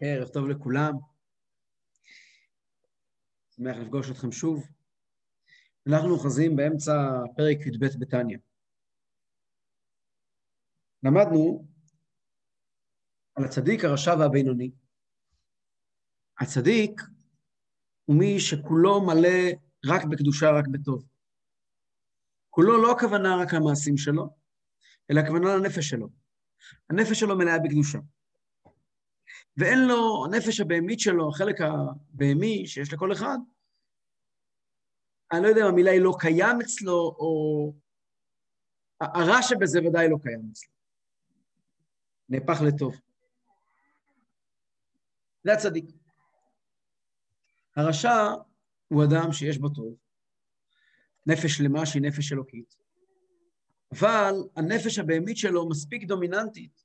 ערב טוב לכולם. שמח לפגוש אתכם שוב. אנחנו אוחזים באמצע פרק י"ב בתניא. למדנו על הצדיק, הרשע והבינוני. הצדיק הוא מי שכולו מלא רק בקדושה, רק בטוב. כולו לא הכוונה רק למעשים שלו, אלא הכוונה לנפש שלו. הנפש שלו מלאה בקדושה. ואין לו, הנפש הבהמית שלו, החלק הבהמי שיש לכל אחד, אני לא יודע אם המילה היא לא קיים אצלו, או... הרע שבזה ודאי לא קיים אצלו. נהפך לטוב. זה הצדיק. הרשע הוא אדם שיש בו טוב, נפש שלמה שהיא נפש אלוקית, אבל הנפש הבהמית שלו מספיק דומיננטית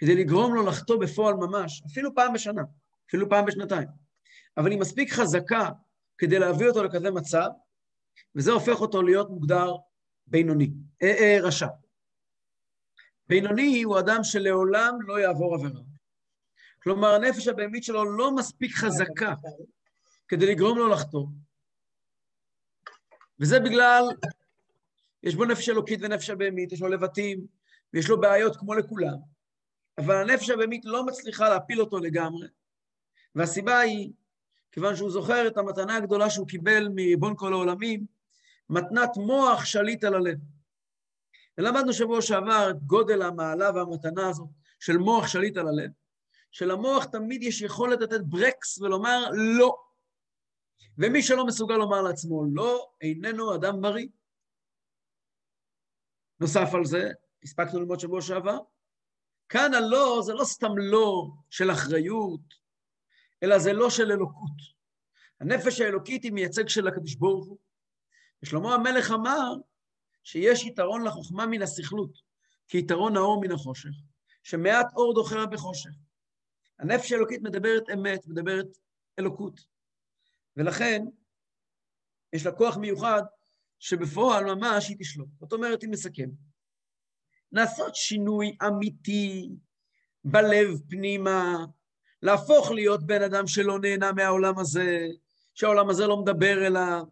כדי לגרום לו לחטוא בפועל ממש, אפילו פעם בשנה, אפילו פעם בשנתיים. אבל היא מספיק חזקה כדי להביא אותו לכזה מצב, וזה הופך אותו להיות מוגדר בינוני, אה, אה, רשע. בינוני הוא אדם שלעולם לא יעבור עבירה. כלומר, הנפש הבהמית שלו לא מספיק חזקה כדי לגרום לו לחטוא. וזה בגלל, יש בו נפש אלוקית ונפש הבהמית, יש לו לבטים, ויש לו בעיות כמו לכולם. אבל הנפש הבהמית לא מצליחה להפיל אותו לגמרי, והסיבה היא, כיוון שהוא זוכר את המתנה הגדולה שהוא קיבל מריבון כל העולמים, מתנת מוח שליט על הלב. ולמדנו שבוע שעבר את גודל המעלה והמתנה הזאת של מוח שליט על הלב, שלמוח תמיד יש יכולת לתת ברקס ולומר לא. ומי שלא מסוגל לומר לעצמו לא, איננו אדם בריא. נוסף על זה, הספקנו ללמוד שבוע שעבר, כאן הלא זה לא סתם לא של אחריות, אלא זה לא של אלוקות. הנפש האלוקית היא מייצג של הקדוש ברוך הוא. ושלמה המלך אמר שיש יתרון לחוכמה מן הסכלות, כי יתרון האור מן החושך, שמעט אור דוחר בחושך. הנפש האלוקית מדברת אמת, מדברת אלוקות. ולכן, יש לה כוח מיוחד שבפועל ממש היא תשלוט. זאת אומרת, היא מסכם. לעשות שינוי אמיתי בלב פנימה, להפוך להיות בן אדם שלא נהנה מהעולם הזה, שהעולם הזה לא מדבר אליו.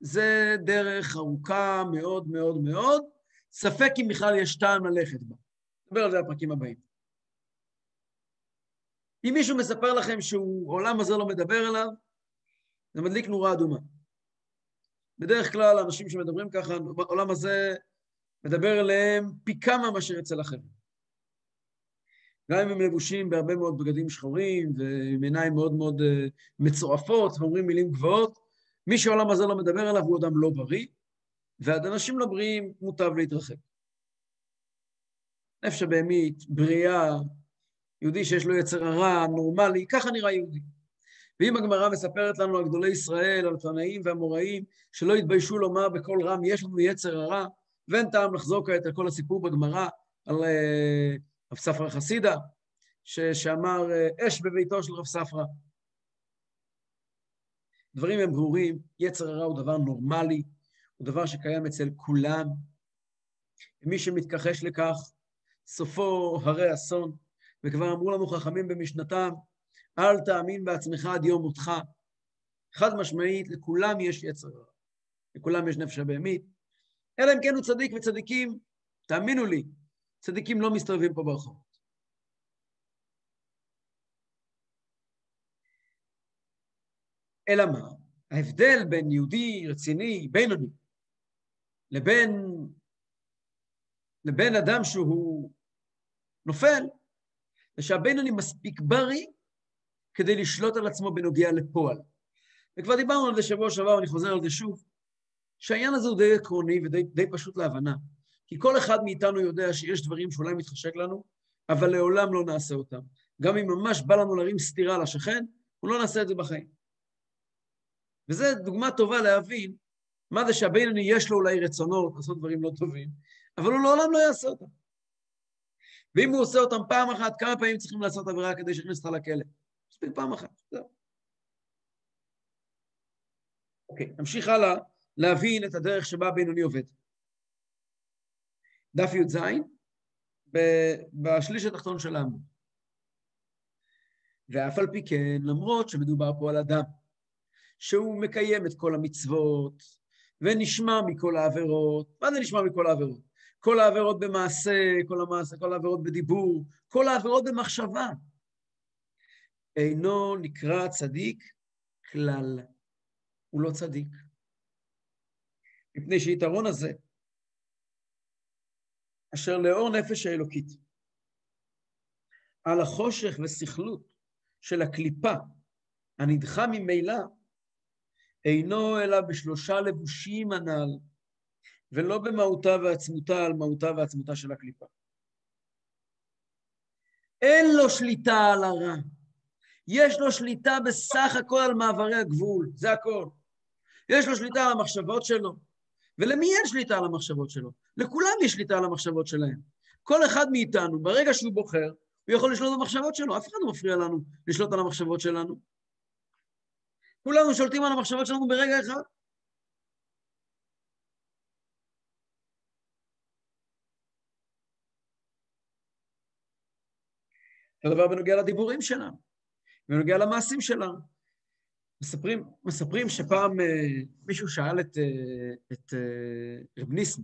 זה דרך ארוכה מאוד מאוד מאוד, ספק אם בכלל יש טעם ללכת בה. נדבר על זה בפרקים הבאים. אם מישהו מספר לכם שהעולם הזה לא מדבר אליו, זה מדליק נורה אדומה. בדרך כלל אנשים שמדברים ככה, העולם הזה מדבר אליהם פי כמה מאשר אצל אחרים. גם אם הם לבושים בהרבה מאוד בגדים שחורים ועם עיניים מאוד מאוד uh, מצועפות ואומרים מילים גבוהות, מי שהעולם הזה לא מדבר עליו הוא אדם לא בריא, ועד אנשים לא בריאים מוטב להתרחק. נפש הבהמית, בריאה, יהודי שיש לו יצר הרע, נורמלי, ככה נראה יהודי. ואם הגמרא מספרת לנו על גדולי ישראל, על תנאים והמוראים, שלא התביישו לומר בקול רם, יש לנו יצר הרע, ואין טעם לחזור כעת על כל הסיפור בגמרא, על uh, רב ספרא חסידה, שאמר uh, אש בביתו של רב ספרא. דברים הם ברורים, יצר הרע הוא דבר נורמלי, הוא דבר שקיים אצל כולם. ומי שמתכחש לכך, סופו הרי אסון, וכבר אמרו לנו חכמים במשנתם, אל תאמין בעצמך עד יום מותך. חד משמעית, לכולם יש יצר רע, לכולם יש נפש הבהמית, אלא אם כן הוא צדיק, וצדיקים, תאמינו לי, צדיקים לא מסתובבים פה ברחובות. אלא מה? ההבדל בין יהודי רציני, בינוני, לבין, לבין אדם שהוא נופל, זה שהבינוני מספיק בריא כדי לשלוט על עצמו בנוגע לפועל. וכבר דיברנו על זה שבוע שעבר, אני חוזר על זה שוב. שהעניין הזה הוא די עקרוני ודי פשוט להבנה. כי כל אחד מאיתנו יודע שיש דברים שאולי מתחשק לנו, אבל לעולם לא נעשה אותם. גם אם ממש בא לנו להרים סטירה לשכן, הוא לא נעשה את זה בחיים. וזו דוגמה טובה להבין מה זה שהבינוני יש לו אולי רצונות לעשות דברים לא טובים, אבל הוא לעולם לא יעשה אותם. ואם הוא עושה אותם פעם אחת, כמה פעמים צריכים לעשות עבירה כדי שיכניס אותך לכלא? מספיק פעם אחת, זהו. אוקיי, נמשיך הלאה. להבין את הדרך שבה הבינוני עובד. דף י"ז, בשליש התחתון של העמוד. ואף על פי כן, למרות שמדובר פה על אדם, שהוא מקיים את כל המצוות, ונשמע מכל העבירות. מה זה נשמע מכל העבירות? כל העבירות במעשה, כל המעשה, כל העבירות בדיבור, כל העבירות במחשבה. אינו נקרא צדיק כלל. הוא לא צדיק. מפני שיתרון הזה, אשר לאור נפש האלוקית, על החושך וסכלות של הקליפה הנדחה ממילא, אינו אלא בשלושה לבושים הנ"ל, ולא במהותה ועצמותה על מהותה ועצמותה של הקליפה. אין לו שליטה על הרע. יש לו שליטה בסך הכל על מעברי הגבול, זה הכל. יש לו שליטה על המחשבות שלו. ולמי אין שליטה על המחשבות שלו? לכולם יש שליטה על המחשבות שלהם. כל אחד מאיתנו, ברגע שהוא בוחר, הוא יכול לשלוט במחשבות שלו. אף אחד לא מפריע לנו לשלוט על המחשבות שלנו. כולנו שולטים על המחשבות שלנו ברגע אחד. אותו דבר בנוגע לדיבורים שלנו, בנוגע למעשים שלנו. מספרים, מספרים שפעם uh, מישהו שאל את, uh, את uh, רב ניסן.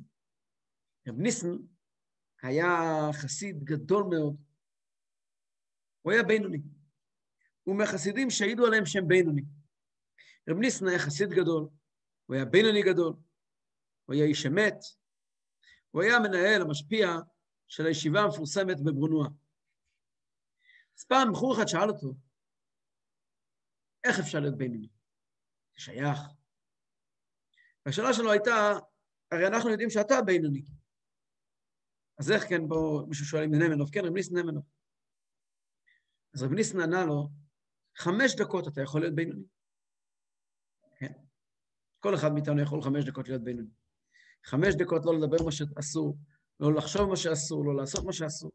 רב ניסן היה חסיד גדול מאוד. הוא היה בינוני. הוא מהחסידים שהעידו עליהם שהם בינוני. רב ניסן היה חסיד גדול, הוא היה בינוני גדול, הוא היה איש אמת, הוא היה המנהל, המשפיע של הישיבה המפורסמת בברונוע. אז פעם בחור אחד שאל אותו, איך אפשר להיות בינוני? זה שייך. והשאלה שלו הייתה, הרי אנחנו יודעים שאתה בינוני. אז איך כן, בוא, מישהו שואל אם נמנוב, כן, רב ניסן נמנוב. אז רב ניסן ענה לו, חמש דקות אתה יכול להיות בינוני. כן. כל אחד מאיתנו יכול חמש דקות להיות בינוני. חמש דקות לא לדבר מה שאסור, לא לחשוב מה שאסור, לא לעשות מה שאסור.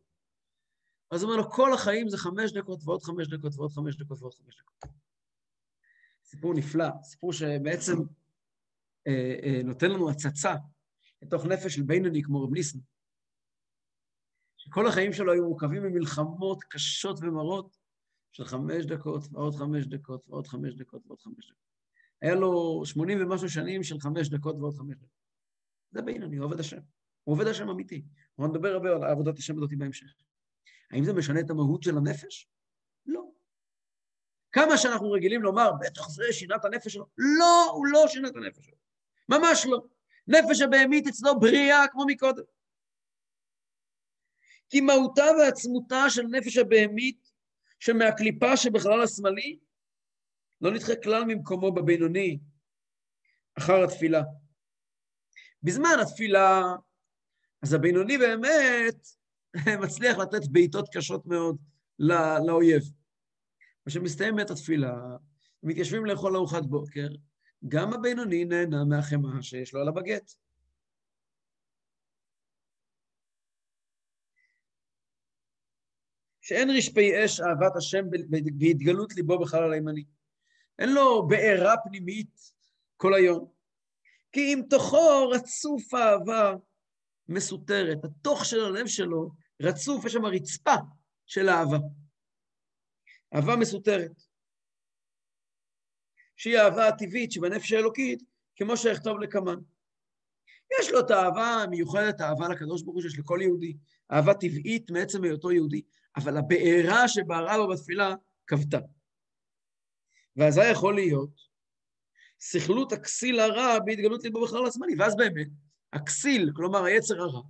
אז הוא אומר לו, כל החיים זה חמש דקות ועוד חמש דקות ועוד חמש דקות ועוד חמש דקות. סיפור נפלא, סיפור שבעצם אה, אה, נותן לנו הצצה לתוך נפש של בינוני כמו רב ניסן, שכל החיים שלו היו מורכבים ממלחמות קשות ומרות של חמש דקות ועוד חמש דקות ועוד חמש דקות ועוד חמש דקות. היה לו שמונים ומשהו שנים של חמש דקות ועוד חמש דקות. זה בינוני, הוא עובד השם. הוא עובד השם אמיתי. אנחנו נדבר הרבה על עבודת השם הזאת בהמשך. האם זה משנה את המהות של הנפש? כמה שאנחנו רגילים לומר, בטח זה שינה את הנפש שלו. לא, הוא לא שינה את הנפש שלו. ממש לא. נפש הבהמית אצלו בריאה כמו מקודם. כי מהותה ועצמותה של נפש הבהמית, שמהקליפה שבחלל השמאלי, לא נדחה כלל ממקומו בבינוני אחר התפילה. בזמן התפילה, אז הבינוני באמת מצליח לתת בעיטות קשות מאוד לא, לאויב. כשמסתיימת התפילה, מתיישבים לאכול ארוחת בוקר, גם הבינוני נהנה מהחמאה שיש לו על הבגט. שאין רשפי אש אהבת השם בהתגלות ליבו בחלל הימני. אין לו בעירה פנימית כל היום. כי אם תוכו רצוף אהבה מסותרת, התוך של הלב שלו רצוף, יש שם רצפה של אהבה. אהבה מסותרת. שהיא האהבה הטבעית שבנפש האלוקית, כמו שאכתוב לקמן. יש לו את האהבה המיוחדת, האהבה לקדוש ברוך הוא שיש לכל יהודי, אהבה טבעית מעצם היותו יהודי, אבל הבעירה שבערה לו בתפילה כבתה. ואזי יכול להיות סכלות הכסיל הרע בהתגלות ליבו בכלל הזמני, ואז באמת, הכסיל, כלומר היצר הרע,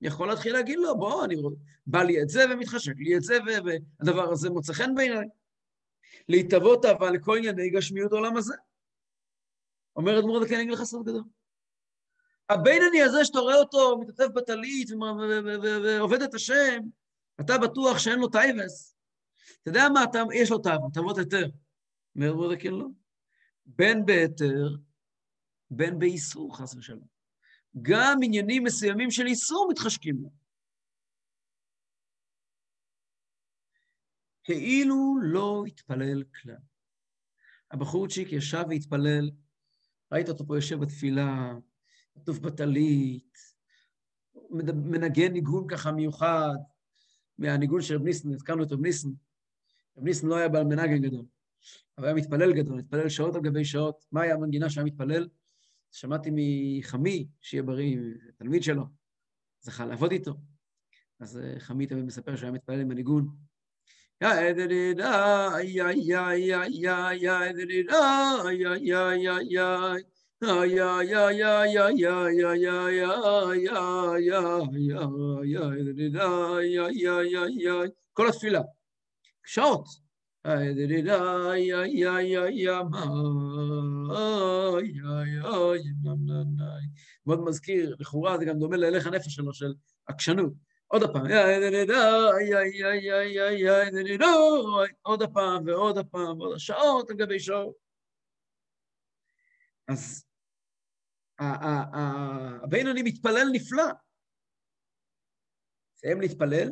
יכול להתחיל להגיד לו, בוא, אני בא לי את זה ומתחשק לי את זה, והדבר הזה מוצא חן בעיניי. להתאבות אהבה לכל ענייני גשמיות העולם הזה. אומרת אגיד לך סוד גדול. הבינני הזה שאתה רואה אותו מתעטף בטלית ועובד את השם, אתה בטוח שאין לו טייבס. אתה יודע מה, אתה, יש לו תאוות, תאוות היתר. אומר מורדכי, לא. בין בהיתר, בין באיסור, חס ושלום. גם עניינים מסוימים של איסור מתחשקים לו. כאילו לא התפלל כלל. הבחורצ'יק ישב והתפלל, ראית אותו פה יושב בתפילה, כתוב בטלית, מנגן ניגון ככה מיוחד, מהניגון של רב ניסן, הזכרנו את רב ניסן. רב ניסן לא היה בעל מנהגן גדול, אבל היה מתפלל גדול, מתפלל שעות על גבי שעות. מה היה המנגינה שהיה מתפלל? שמעתי מחמי, שיהיה בריא, תלמיד שלו, זכה לעבוד איתו. אז חמי תמיד מספר שהוא היה מתפלל עם הניגון. יא אדרידה, יא יא יא יא יא אדרידה, יא יא יא יא כל התפילה, שעות, מאוד מזכיר, לכאורה זה גם דומה להלך הנפש שלו, של עקשנות. עוד הפעם, עוד הפעם ועוד הפעם, ועוד שעות על גבי שעות. אז הבינוני מתפלל נפלא. סיים להתפלל,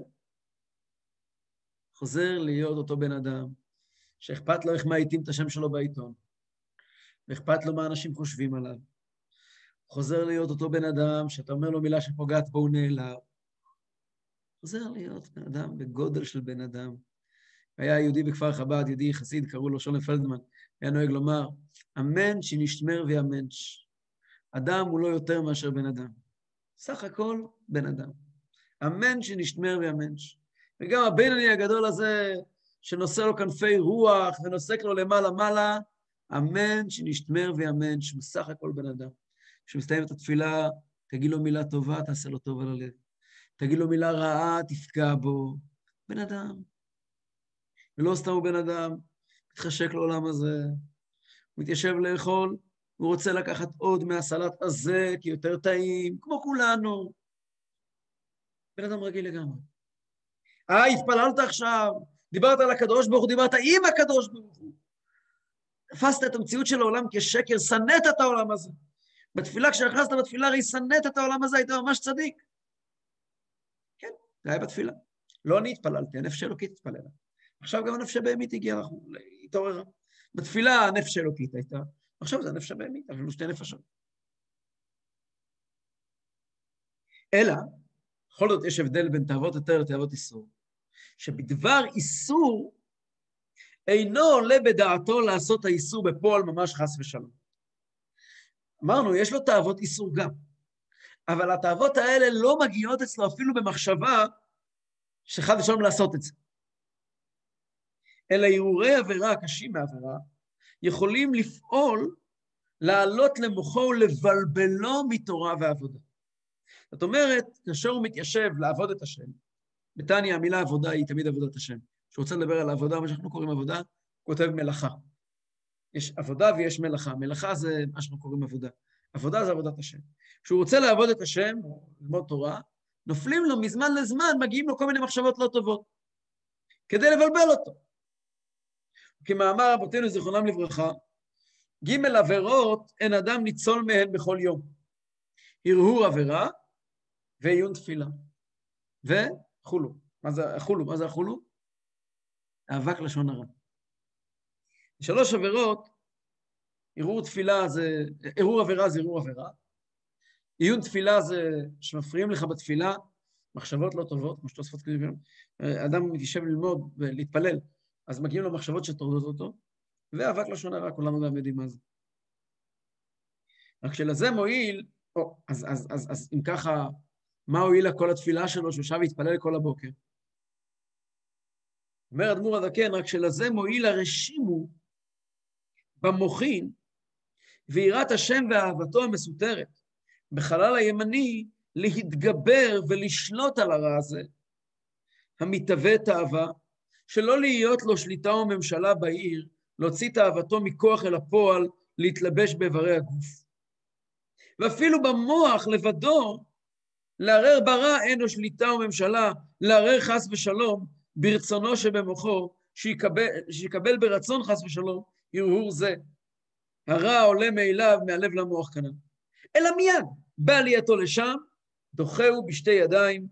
חוזר להיות אותו בן אדם, שאכפת לו איך מאייתים את השם שלו בעיתון, ואכפת לו מה אנשים חושבים עליו. חוזר להיות אותו בן אדם, שאתה אומר לו מילה שפוגעת בו, הוא נעלב. חוזר להיות בן אדם בגודל של בן אדם. היה יהודי בכפר חב"ד, יהודי חסיד, קראו לו שולם פלדמן, היה נוהג לומר, אמן שנשתמר ויאמנש. אדם הוא לא יותר מאשר בן אדם. סך הכל בן אדם. אמן שנשתמר ויאמנש. וגם הבינוני הגדול הזה, שנושא לו כנפי רוח ונוסק לו למעלה-מעלה, אמן שנשתמר ויאמן, שהוא סך הכל בן אדם. כשמסתיימת התפילה, תגיד לו מילה טובה, תעשה לו טוב על הלב. תגיד לו מילה רעה, תפגע בו. בן אדם. ולא סתם הוא בן אדם, מתחשק לעולם הזה, הוא מתיישב לאכול, הוא רוצה לקחת עוד מהסלט הזה, כי יותר טעים, כמו כולנו. בן אדם רגיל לגמרי. אה, התפללת עכשיו, דיברת על הקדוש ברוך הוא, דיברת עם הקדוש ברוך הוא. תפסת את המציאות של העולם כשקר, שנאת את העולם הזה. בתפילה, כשנכנסת בתפילה, הרי שנאת את העולם הזה, היית ממש צדיק. כן, זה היה בתפילה. לא אני התפללתי, הנפש האלוקית התפללה. עכשיו גם הנפש הבהמית הגיעה, התעוררה. בתפילה הנפש האלוקית הייתה, עכשיו זה הנפש הבהמית, אבל שתי נפשות. אלא, בכל זאת יש הבדל בין תאוות יותר לתאוות איסור. שבדבר איסור אינו עולה בדעתו לעשות האיסור בפועל ממש חס ושלום. אמרנו, יש לו תאוות איסור גם, אבל התאוות האלה לא מגיעות אצלו אפילו במחשבה שחס ושלום לעשות את זה. אלא הרהורי עבירה הקשים מעבירה יכולים לפעול, לעלות למוחו ולבלבלו מתורה ועבודה. זאת אומרת, כאשר הוא מתיישב לעבוד את השם, בתניא המילה עבודה היא תמיד עבודת השם. כשהוא רוצה לדבר על עבודה, מה שאנחנו קוראים עבודה, כותב מלאכה. יש עבודה ויש מלאכה. מלאכה זה מה שאנחנו קוראים עבודה. עבודה זה עבודת השם. כשהוא רוצה לעבוד את השם, ללמוד תורה, נופלים לו מזמן לזמן, מגיעים לו כל מיני מחשבות לא טובות, כדי לבלבל אותו. כמאמר רבותינו זיכרונם לברכה, ג' עבירות אין אדם ניצול מהן בכל יום. הרהור עבירה ועיון תפילה. ו... חולו. מה זה החולו? מה זה החולו? אבק לשון הרע. שלוש עבירות, ערעור תפילה זה, ערעור עבירה זה ערעור עבירה. עיון תפילה זה שמפריעים לך בתפילה, מחשבות לא טובות, כמו שתוספות כתובים. אדם מתיישב ללמוד ולהתפלל, אז מגיעים לו מחשבות שטורדות אותו, ואבק לשון הרע, כולנו גם יודעים מה זה. רק שלזה מועיל, או, אז, אז, אז, אז אם ככה מה הועילה כל התפילה שלו שהוא שב והתפלל כל הבוקר? אומר אדמו"ר הזקן, רק שלזה מועיל הרשימו במוחין ויראת השם ואהבתו המסותרת בחלל הימני להתגבר ולשלוט על הרע הזה, המתהווה תאווה, שלא להיות לו שליטה או ממשלה בעיר, להוציא תאוותו מכוח אל הפועל, להתלבש באיברי הגוף. ואפילו במוח לבדו לערער ברע אין לו שליטה וממשלה, לערער חס ושלום ברצונו שבמוחו, שיקבל, שיקבל ברצון חס ושלום הרהור זה. הרע עולה מאליו מהלב למוח כנראה. אלא מיד, בעלייתו לשם, דוחהו בשתי ידיים,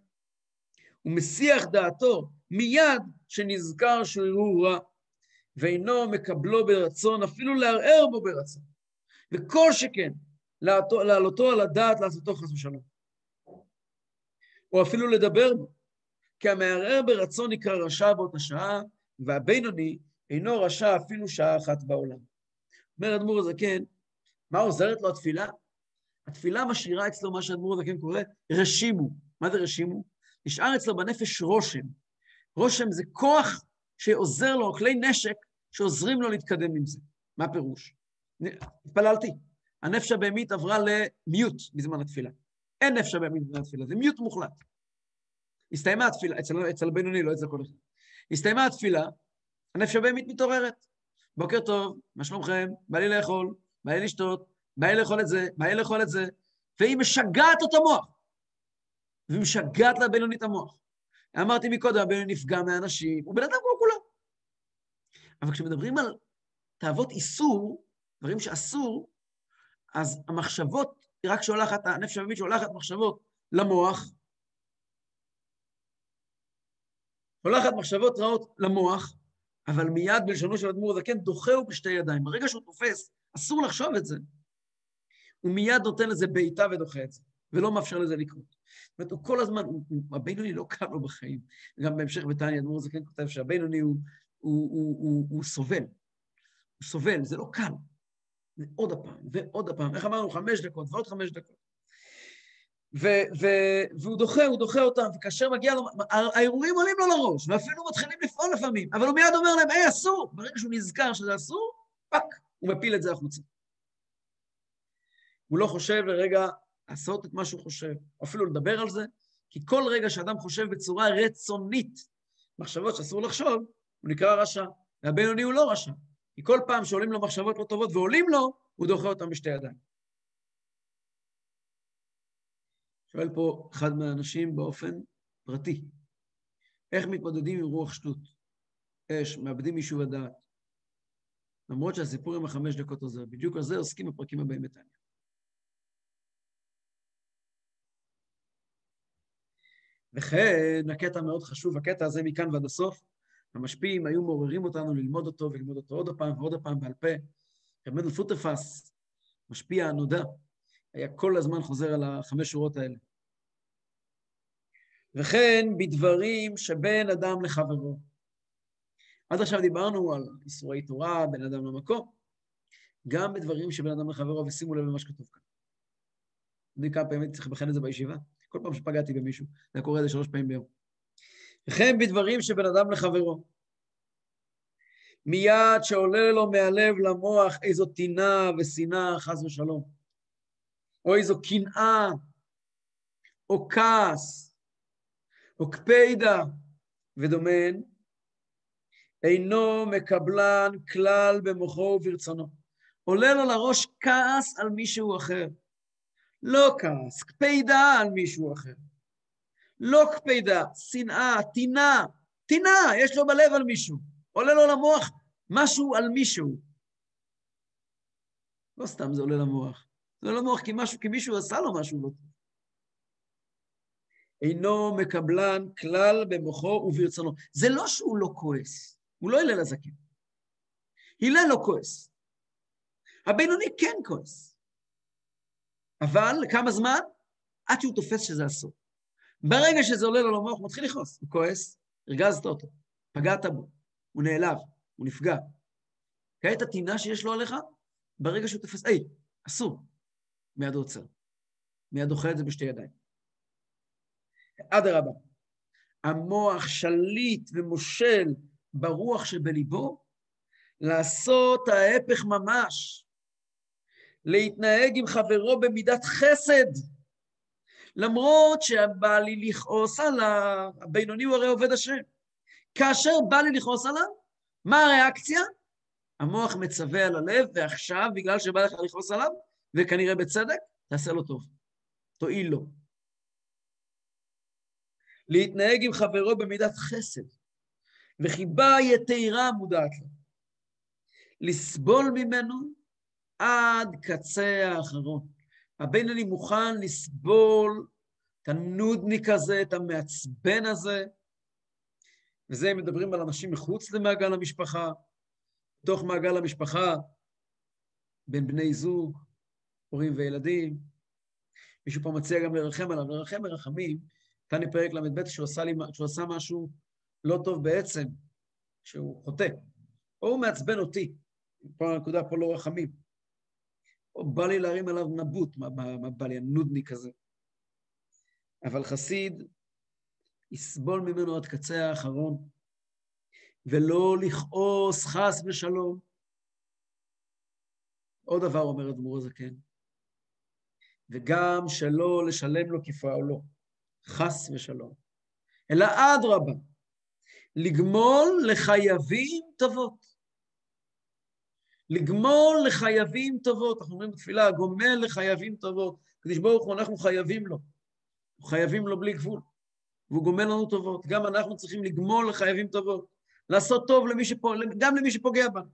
ומסיח דעתו מיד שנזכר שהוא הרהור רע, ואינו מקבלו ברצון, אפילו לערער בו ברצון. וכל שכן, להעלותו על הדעת לעשותו חס ושלום. או אפילו לדבר בו. כי המערער ברצון נקרא רשע באותה שעה, והבינוני אינו רשע אפילו שעה אחת בעולם. אומר אדמו"ר הזקן, מה עוזרת לו התפילה? התפילה משאירה אצלו מה שאדמו"ר הזקן קורא רשימו. מה זה רשימו? נשאר אצלו בנפש רושם. רושם זה כוח שעוזר לו, כלי נשק שעוזרים לו להתקדם עם זה. מה הפירוש? התפללתי. הנפש הבהמית עברה למיוט בזמן התפילה. אין נפש הבהמית בזמן התפילה, זה מיוט מוחלט. הסתיימה התפילה, אצל, אצל הבינוני, לא אצל כל אחד. הסתיימה התפילה, הנפש הבהמית מתעוררת. בוקר טוב, מה שלומכם? בא לי לאכול, בא לי לשתות, בא לי לאכול את זה, בא לי לאכול את זה, והיא משגעת את המוח. והיא משגעת לבינונית המוח. אמרתי מקודם, הבינוני נפגע מאנשים, הוא בן אדם כמו כולם. אבל כשמדברים על תאוות איסור, דברים שאסור, אז המחשבות, היא רק שולחת, הנפש הבאמית שולחת מחשבות למוח, שולחת מחשבות רעות למוח, אבל מיד בלשונו של אדמו"ר הזקן דוחהו בשתי ידיים. ברגע שהוא תופס, אסור לחשוב את זה, הוא מיד נותן לזה בעיטה ודוחה את זה, ולא מאפשר לזה לקרות. זאת אומרת, הוא כל הזמן, הבינוני לא קל לו בחיים. גם בהמשך בתניא, אדמו"ר הזקן כותב שהבינוני הוא, הוא, הוא, הוא, הוא סובל. הוא סובל, זה לא קל. ועוד הפעם, ועוד הפעם. איך אמרנו? חמש דקות ועוד חמש דקות. ו- ו- והוא דוחה, הוא דוחה אותם, וכאשר מגיע לו, הערעורים עולים לו לראש, ואפילו מתחילים לפעול לפעמים, אבל הוא מיד אומר להם, היי, אסור! ברגע שהוא נזכר שזה אסור, טאק, הוא מפיל את זה החוצה. הוא לא חושב לרגע לעשות את מה שהוא חושב, אפילו לדבר על זה, כי כל רגע שאדם חושב בצורה רצונית מחשבות שאסור לחשוב, הוא נקרא רשע, והבינוני הוא לא רשע. כי כל פעם שעולים לו מחשבות לא טובות ועולים לו, הוא דוחה אותם בשתי ידיים. שואל פה אחד מהאנשים באופן פרטי, איך מתמודדים עם רוח שטות? אש, מאבדים יישוב הדעת. למרות שהסיפור עם החמש דקות עוזר. בדיוק על זה עוסקים בפרקים הבאים בתניא. וכן, הקטע מאוד חשוב, הקטע הזה מכאן ועד הסוף, המשפיעים היו מעוררים אותנו ללמוד אותו וללמוד אותו עוד פעם ועוד פעם בעל פה. רב מנדל פוטרפס, משפיע הנודע, היה כל הזמן חוזר על החמש שורות האלה. וכן בדברים שבין אדם לחברו. עד עכשיו דיברנו על איסורי תורה, בין אדם למקום, גם בדברים שבין אדם לחברו, ושימו לב למה שכתוב כאן. אני כמה פעמים צריך לבחן את זה בישיבה, כל פעם שפגעתי במישהו, זה קורה את זה שלוש פעמים ביום. וכן בדברים שבין אדם לחברו. מיד שעולה לו מהלב למוח איזו טינה ושנאה, חס ושלום, או איזו קנאה, או כעס, או קפידה ודומיהן, אינו מקבלן כלל במוחו וברצונו. עולה לו לראש כעס על מישהו אחר. לא כעס, קפידה על מישהו אחר. לא קפידה, שנאה, טינה, טינה, יש לו בלב על מישהו. עולה לו למוח משהו על מישהו. לא סתם זה עולה למוח. זה עולה למוח כי, משהו, כי מישהו עשה לו משהו לא טוב. אינו מקבלן כלל במוחו וברצונו. זה לא שהוא לא כועס, הוא לא הלל הזקן. הלל לא כועס. הבינוני כן כועס. אבל לכמה זמן? עד שהוא תופס שזה אסור. ברגע שזה עולה לו למוח, הוא מתחיל לכעוס, הוא כועס, הרגזת אותו, פגעת בו, הוא נעלב, הוא נפגע. כעת הטינה שיש לו עליך, ברגע שהוא תופס, היי, אסור, מיד הוא עוצר. מיד דוחה את זה בשתי ידיים. אדרבה, המוח שליט ומושל ברוח שבליבו, לעשות ההפך ממש, להתנהג עם חברו במידת חסד, למרות שבא לי לכעוס עליו, הבינוני הוא הרי עובד השם. כאשר בא לי לכעוס עליו, מה הריאקציה? המוח מצווה על הלב, ועכשיו, בגלל שבא לך לכעוס עליו, וכנראה בצדק, תעשה לו טוב. תועיל לו. להתנהג עם חברו במידת חסד, וחיבה יתירה מודעת לו. לסבול ממנו עד קצה האחרון. הבינוני מוכן לסבול את הנודניק הזה, את המעצבן הזה, וזה הם מדברים על אנשים מחוץ למעגל המשפחה, בתוך מעגל המשפחה, בין בני זוג, הורים וילדים. מישהו פה מציע גם לרחם עליו, לרחם מרחמים, כאן פרק ל"ב, שהוא, שהוא עשה משהו לא טוב בעצם, שהוא חוטא, או הוא מעצבן אותי, פה הנקודה פה לא רחמים, בא לי להרים עליו נבוט, מה, מה, מה בא לי, הנודניק כזה. אבל חסיד יסבול ממנו עד קצה האחרון, ולא לכעוס חס ושלום. עוד דבר אומר אדמו"ר הזקן, וגם שלא לשלם לו כפועלו, חס ושלום, אלא אדרבה, לגמול לחייבים טובות. לגמול לחייבים טובות. אנחנו אומרים בתפילה, גומל לחייבים טובות. קדוש ברוך הוא, אנחנו חייבים לו. חייבים לו בלי גבול. והוא גומל לנו טובות. גם אנחנו צריכים לגמול לחייבים טובות. לעשות טוב למי שפו, גם למי שפוגע בנו.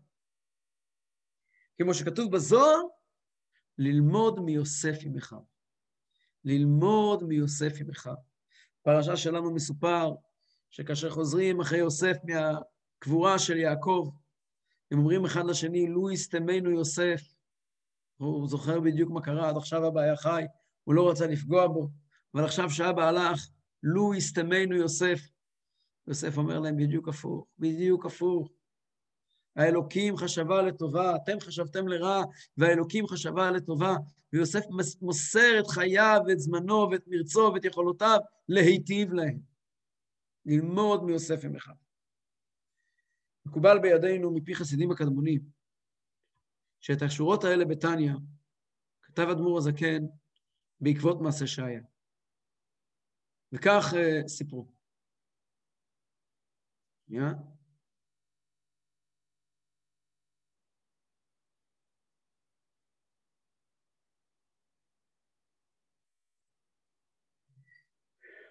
כמו שכתוב בזוהר, ללמוד מיוסף עמך. ללמוד מיוסף עמך. פרשה שלנו מסופר שכאשר חוזרים אחרי יוסף מהקבורה של יעקב, הם אומרים אחד לשני, לו יסתמנו יוסף. הוא זוכר בדיוק מה קרה, עד עכשיו אבא היה חי, הוא לא רצה לפגוע בו, אבל עכשיו שאבא הלך, לו יסתמנו יוסף. יוסף אומר להם בדיוק הפוך, בדיוק הפוך. האלוקים חשבה לטובה, אתם חשבתם לרע, והאלוקים חשבה לטובה, ויוסף מוסר את חייו ואת זמנו ואת מרצו ואת יכולותיו להיטיב להם. ללמוד מיוסף עם אחד. מקובל בידינו מפי חסידים הקדמונים, שאת השורות האלה בתניא כתב אדמו"ר הזקן בעקבות מעשה שהיה. וכך uh, סיפרו. שנייה.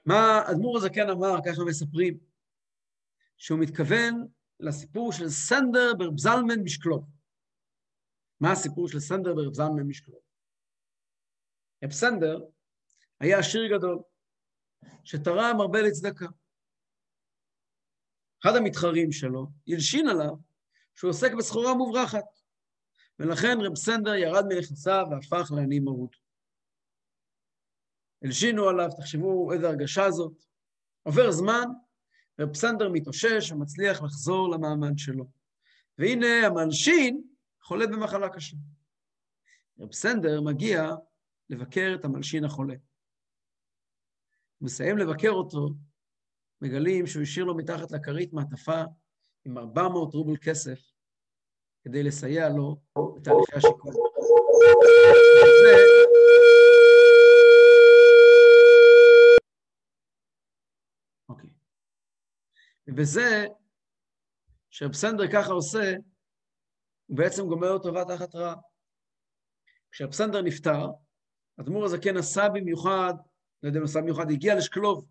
מה אדמו"ר הזקן אמר, ככה מספרים, שהוא מתכוון לסיפור של סנדר ברב זלמן משקלוב. מה הסיפור של סנדר ברב זלמן משקלוב? רב סנדר היה עשיר גדול, שתרם הרבה לצדקה. אחד המתחרים שלו הלשין עליו שהוא עוסק בסחורה מוברחת, ולכן רב סנדר ירד מנכסיו והפך לעני מרות. הלשינו עליו, תחשבו איזה הרגשה זאת. עובר זמן, רב סנדר מתאושש ומצליח לחזור למעמד שלו. והנה המלשין חולה במחלה קשה. רב סנדר מגיע לבקר את המלשין החולה. הוא מסיים לבקר אותו, מגלים שהוא השאיר לו מתחת לכרית מעטפה עם 400 רובל כסף כדי לסייע לו בתהליכי השיקום. שרב סנדר ככה עושה, הוא בעצם גומר טובה תחת רע. כשרב סנדר נפטר, אדמו"ר הזקן עשה במיוחד, לא יודע אם עשה במיוחד, הגיע לשקלוב,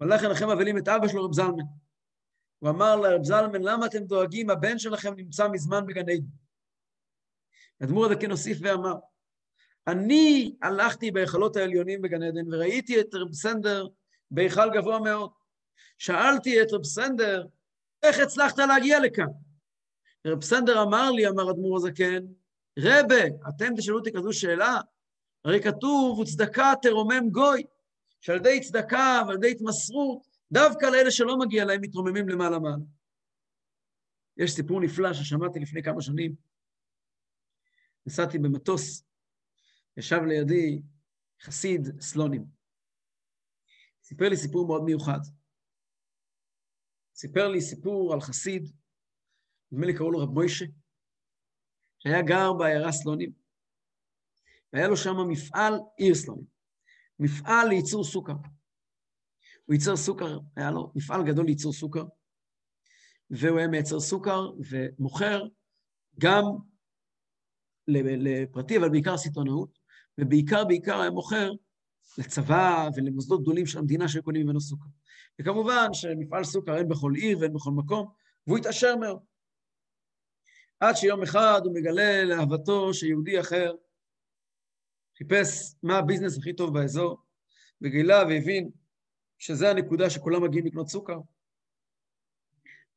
והלך לנחם אבלים את אבא שלו, רב זלמן. הוא אמר לרב זלמן, למה אתם דואגים? הבן שלכם נמצא מזמן בגן עדן. אדמו"ר הזקן הוסיף ואמר, אני הלכתי בהיכלות העליונים בגן עדן וראיתי את רב סנדר בהיכל גבוה מאוד. שאלתי את רב סנדר, איך הצלחת להגיע לכאן? רב סנדר אמר לי, אמר אדמו"ר הזקן, רבה, אתם תשאלו אותי כזו שאלה, הרי כתוב, וצדקה תרומם גוי, שעל ידי צדקה ועל ידי התמסרות, דווקא לאלה שלא מגיע להם מתרוממים למעלה מעלה. יש סיפור נפלא ששמעתי לפני כמה שנים. נסעתי במטוס, ישב לידי חסיד סלונים. סיפר לי סיפור מאוד מיוחד. סיפר לי סיפור על חסיד, נדמה לי קראו לו רב מוישה, שהיה גר בעיירה סלונים, והיה לו שם מפעל, עיר סלונים, מפעל לייצור סוכר. הוא ייצר סוכר, היה לו מפעל גדול לייצור סוכר, והוא היה מייצר סוכר ומוכר גם לפרטי, אבל בעיקר סיטונאות, ובעיקר, בעיקר היה מוכר לצבא ולמוסדות גדולים של המדינה שקונים ממנו סוכר. וכמובן שמפעל סוכר אין בכל עיר ואין בכל מקום, והוא התעשר מאוד. עד שיום אחד הוא מגלה לאהבתו שיהודי אחר חיפש מה הביזנס הכי טוב באזור, וגילה והבין שזה הנקודה שכולם מגיעים לקנות סוכר.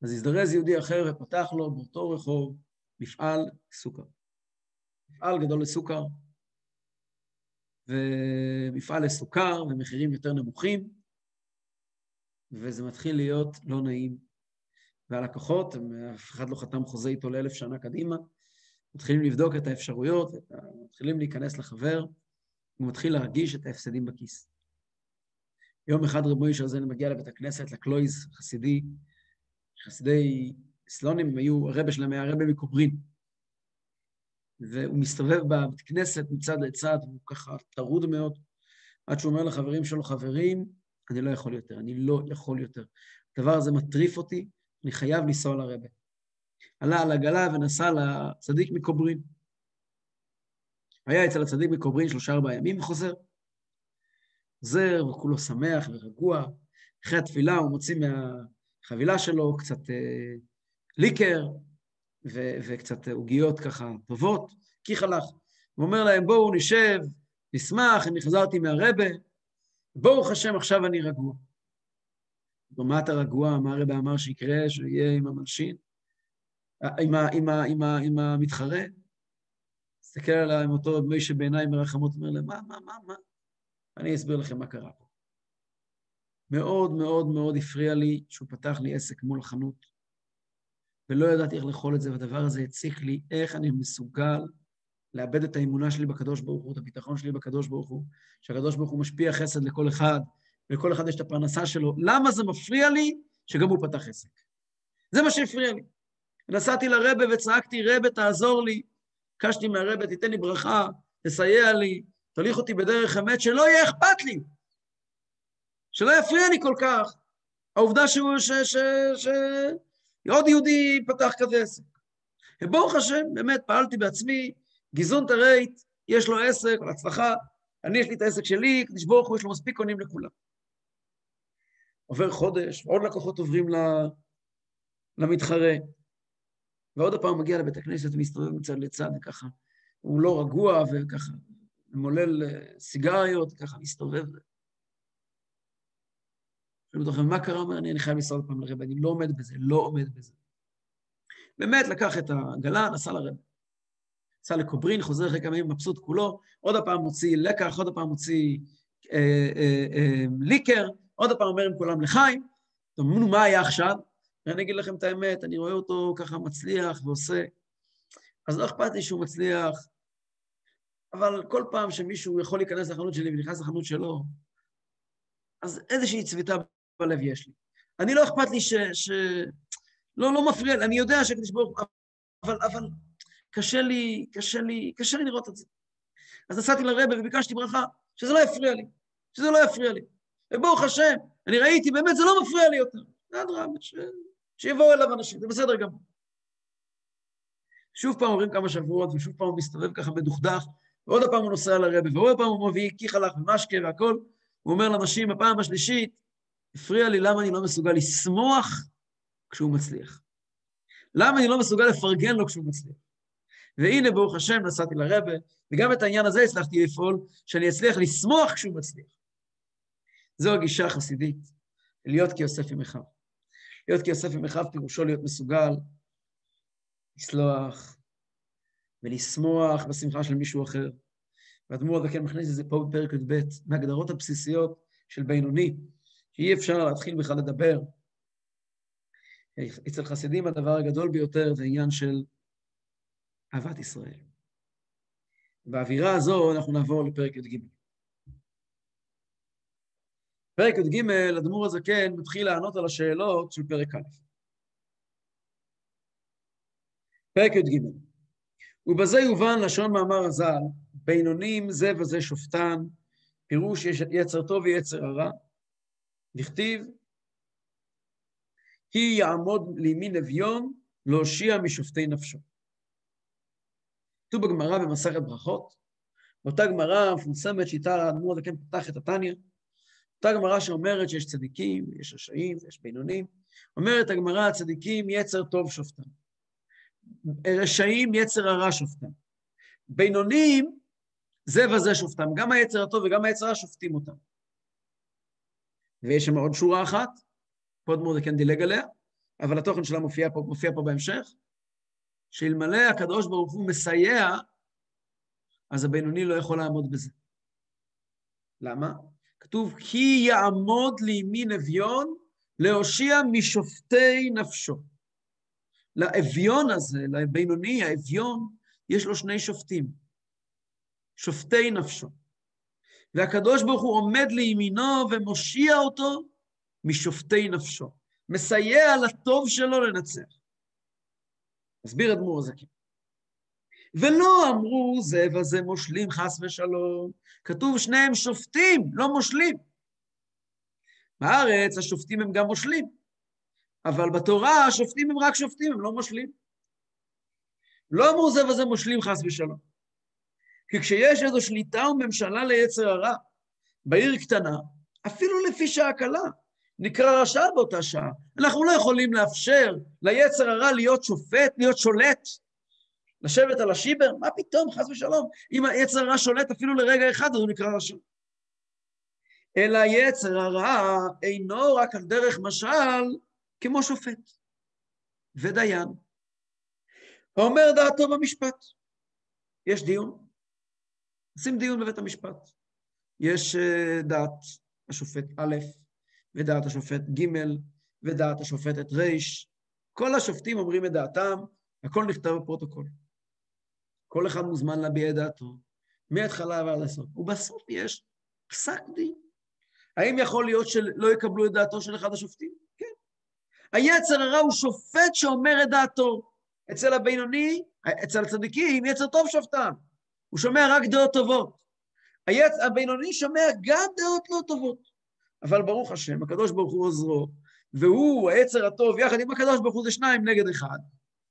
אז הזדרז יהודי אחר ופתח לו באותו רחוב מפעל סוכר. מפעל גדול לסוכר, ומפעל לסוכר ומחירים יותר נמוכים, וזה מתחיל להיות לא נעים. והלקוחות, אף אחד לא חתם חוזה איתו לאלף שנה קדימה, מתחילים לבדוק את האפשרויות, מתחילים להיכנס לחבר, הוא מתחיל להרגיש את ההפסדים בכיס. יום אחד רב מוישה הזה מגיע לבית הכנסת, לקלויז, חסידי, חסידי סלונים, הם היו, הרבה שלהם היה הרבה מקוברין. והוא מסתובב בבית כנסת מצד לצד, והוא ככה טרוד מאוד, עד שהוא אומר לחברים שלו, חברים, אני לא יכול יותר, אני לא יכול יותר. הדבר הזה מטריף אותי, אני חייב לנסוע לרבה. עלה על עגלה ונסע לצדיק מקוברין. היה אצל הצדיק מקוברין שלושה-ארבעה ימים וחוזר. חוזר, וכולו שמח ורגוע. אחרי התפילה הוא מוציא מהחבילה שלו קצת אה, ליקר ו- וקצת עוגיות ככה טובות, כיך הלך. הוא אומר להם, בואו נשב, נשמח, אני חזרתי מהרבה, ברוך השם, עכשיו אני רגוע. מה אתה רגוע? מה הרבה אמר שיקרה, שיהיה עם המלשין? עם, ה, עם, ה, עם, ה, עם המתחרה? מסתכל עליי עם אותו דמי שבעיניי מרחמות, אומר להם, מה, מה, מה, מה? אני אסביר לכם מה קרה פה. מאוד מאוד מאוד הפריע לי שהוא פתח לי עסק מול החנות, ולא ידעתי איך לאכול את זה, והדבר הזה הציק לי, איך אני מסוגל לאבד את האמונה שלי בקדוש ברוך הוא, את הביטחון שלי בקדוש ברוך הוא, שהקדוש ברוך הוא משפיע חסד לכל אחד, ולכל אחד יש את הפרנסה שלו. למה זה מפריע לי שגם הוא פתח עסק? זה מה שהפריע לי. נסעתי לרבה וצעקתי, רבה, תעזור לי. ביקשתי מהרבה, תיתן לי ברכה, תסייע לי, תוליך אותי בדרך אמת, שלא יהיה אכפת לי, שלא יפריע לי כל כך. העובדה שהוא, ש... ש... ש... עוד יהודי פתח כזה עסק. וברוך השם, באמת פעלתי בעצמי, גיזון תרייט, יש לו עסק, על הצלחה, אני יש לי את העסק שלי, קדוש ברוך הוא, יש לו מספיק קונים לכולם. עובר חודש, עוד לקוחות עוברים למתחרה, ועוד פעם מגיע לבית הכנסת ומסתובב מצד לצד, וככה, הוא לא רגוע, וככה, מולל אה, סיגריות, ככה מסתובב. שואלים אותו, מה קרה? אומר, אני חייב לנסוע עוד פעם לרבע, אני לא עומד בזה, לא עומד בזה. באמת, לקח את העגלה, נסע לרבע. נסע לקוברין, חוזר אחרי כמה ימים מבסוט כולו, עוד פעם מוציא לקח, עוד פעם מוציא אה, אה, אה, ליקר, עוד פעם אומר עם כולם לחיים. תאמרו, מה היה עכשיו? ואני אגיד לכם את האמת, אני רואה אותו ככה מצליח ועושה, אז לא אכפת לי שהוא מצליח, אבל כל פעם שמישהו יכול להיכנס לחנות שלי ונכנס לחנות שלו, אז איזושהי צביטה בלב יש לי. אני לא אכפת לי ש... ש... לא, לא מפריע אני יודע ברוך הוא, אבל, אבל קשה לי, קשה לי, קשה לי לראות את זה. אז נסעתי לרבה וביקשתי ברכה, שזה לא יפריע לי, שזה לא יפריע לי. וברוך השם, אני ראיתי, באמת זה לא מפריע לי יותר. אדרבה, ש... שיבואו אליו אנשים, זה בסדר גמור. שוב פעם עוברים כמה שבועות, ושוב פעם הוא מסתובב ככה מדוכדך, ועוד פעם הוא נוסע לרבה, ועוד פעם הוא מביא כיכלך ומשקה והכול. הוא אומר לאנשים, בפעם השלישית, הפריע לי למה אני לא מסוגל לשמוח כשהוא מצליח. למה אני לא מסוגל לפרגן לו כשהוא מצליח. והנה, ברוך השם, נסעתי לרבה, וגם את העניין הזה הצלחתי לפעול, שאני אצליח לשמוח כשהוא מצליח. זו הגישה החסידית, להיות כיוסף עם אחיו. להיות כיוסף עם אחיו פירושו להיות מסוגל לסלוח ולשמוח בשמחה של מישהו אחר. והדמור הזה כן מכניס את זה פה בפרק י"ב, מההגדרות הבסיסיות של בינוני, שאי אפשר להתחיל בכלל לדבר. אצל חסידים הדבר הגדול ביותר זה עניין של אהבת ישראל. באווירה הזו אנחנו נעבור לפרק י"ג. פרק י"ג, אדמו"ר הזקן מתחיל לענות על השאלות של פרק א'. פרק י"ג: ובזה יובן לשון מאמר הז"ל, בינונים זה וזה שופטן, פירוש יצר טוב ויצר הרע, נכתיב, כי יעמוד לימין אביון להושיע משופטי נפשו. כתוב בגמרא במסכת ברכות, באותה גמרא המפורסמת שאיתה האדמו"ר הזקן פתח את התניא, אותה גמרא שאומרת שיש צדיקים, יש רשעים, יש בינונים, אומרת הגמרא, צדיקים יצר טוב שופטם. רשעים יצר הרע שופטם. בינונים, זה וזה שופטם. גם היצר הטוב וגם היצר הרע שופטים אותם. ויש שם עוד שורה אחת, פה אדמו"ר כן דילג עליה, אבל התוכן שלה מופיע פה, מופיע פה בהמשך, שאלמלא הקדוש ברוך הוא מסייע, אז הבינוני לא יכול לעמוד בזה. למה? כתוב, כי יעמוד לימין אביון להושיע משופטי נפשו. לאביון הזה, לבינוני, האביון, יש לו שני שופטים, שופטי נפשו. והקדוש ברוך הוא עומד לימינו ומושיע אותו משופטי נפשו. מסייע לטוב שלו לנצח. מסביר אדמו"ר הזקן. ולא אמרו זה וזה מושלים חס ושלום. כתוב שניהם שופטים, לא מושלים. בארץ השופטים הם גם מושלים, אבל בתורה השופטים הם רק שופטים, הם לא מושלים. לא אמרו זה וזה מושלים חס ושלום. כי כשיש איזו שליטה וממשלה ליצר הרע בעיר קטנה, אפילו לפי שעה קלה, נקרא רשע באותה שעה. אנחנו לא יכולים לאפשר ליצר הרע להיות שופט, להיות שולט, לשבת על השיבר, מה פתאום, חס ושלום. אם היצר הרע שולט אפילו לרגע אחד, אז הוא נקרא רשע. אלא יצר הרע אינו רק על דרך משל כמו שופט ודיין. האומר דעתו במשפט. יש דיון, עושים דיון בבית המשפט. יש אה, דעת השופט א', ודעת השופט ג', ודעת השופטת ר', כל השופטים אומרים את דעתם, הכל נכתב בפרוטוקול. כל אחד מוזמן להביע את דעתו, מההתחלה ועד הסוף. ובסוף יש פסק דין. האם יכול להיות שלא יקבלו את דעתו של אחד השופטים? כן. היצר הרע הוא שופט שאומר את דעתו. אצל הבינוני, אצל הצדיקים, יצר טוב שופטם. הוא שומע רק דעות טובות. היצ... הבינוני שומע גם דעות לא טובות. אבל ברוך השם, הקדוש ברוך הוא עוזרו, והוא, היצר הטוב, יחד עם הקדוש ברוך הוא זה שניים נגד אחד.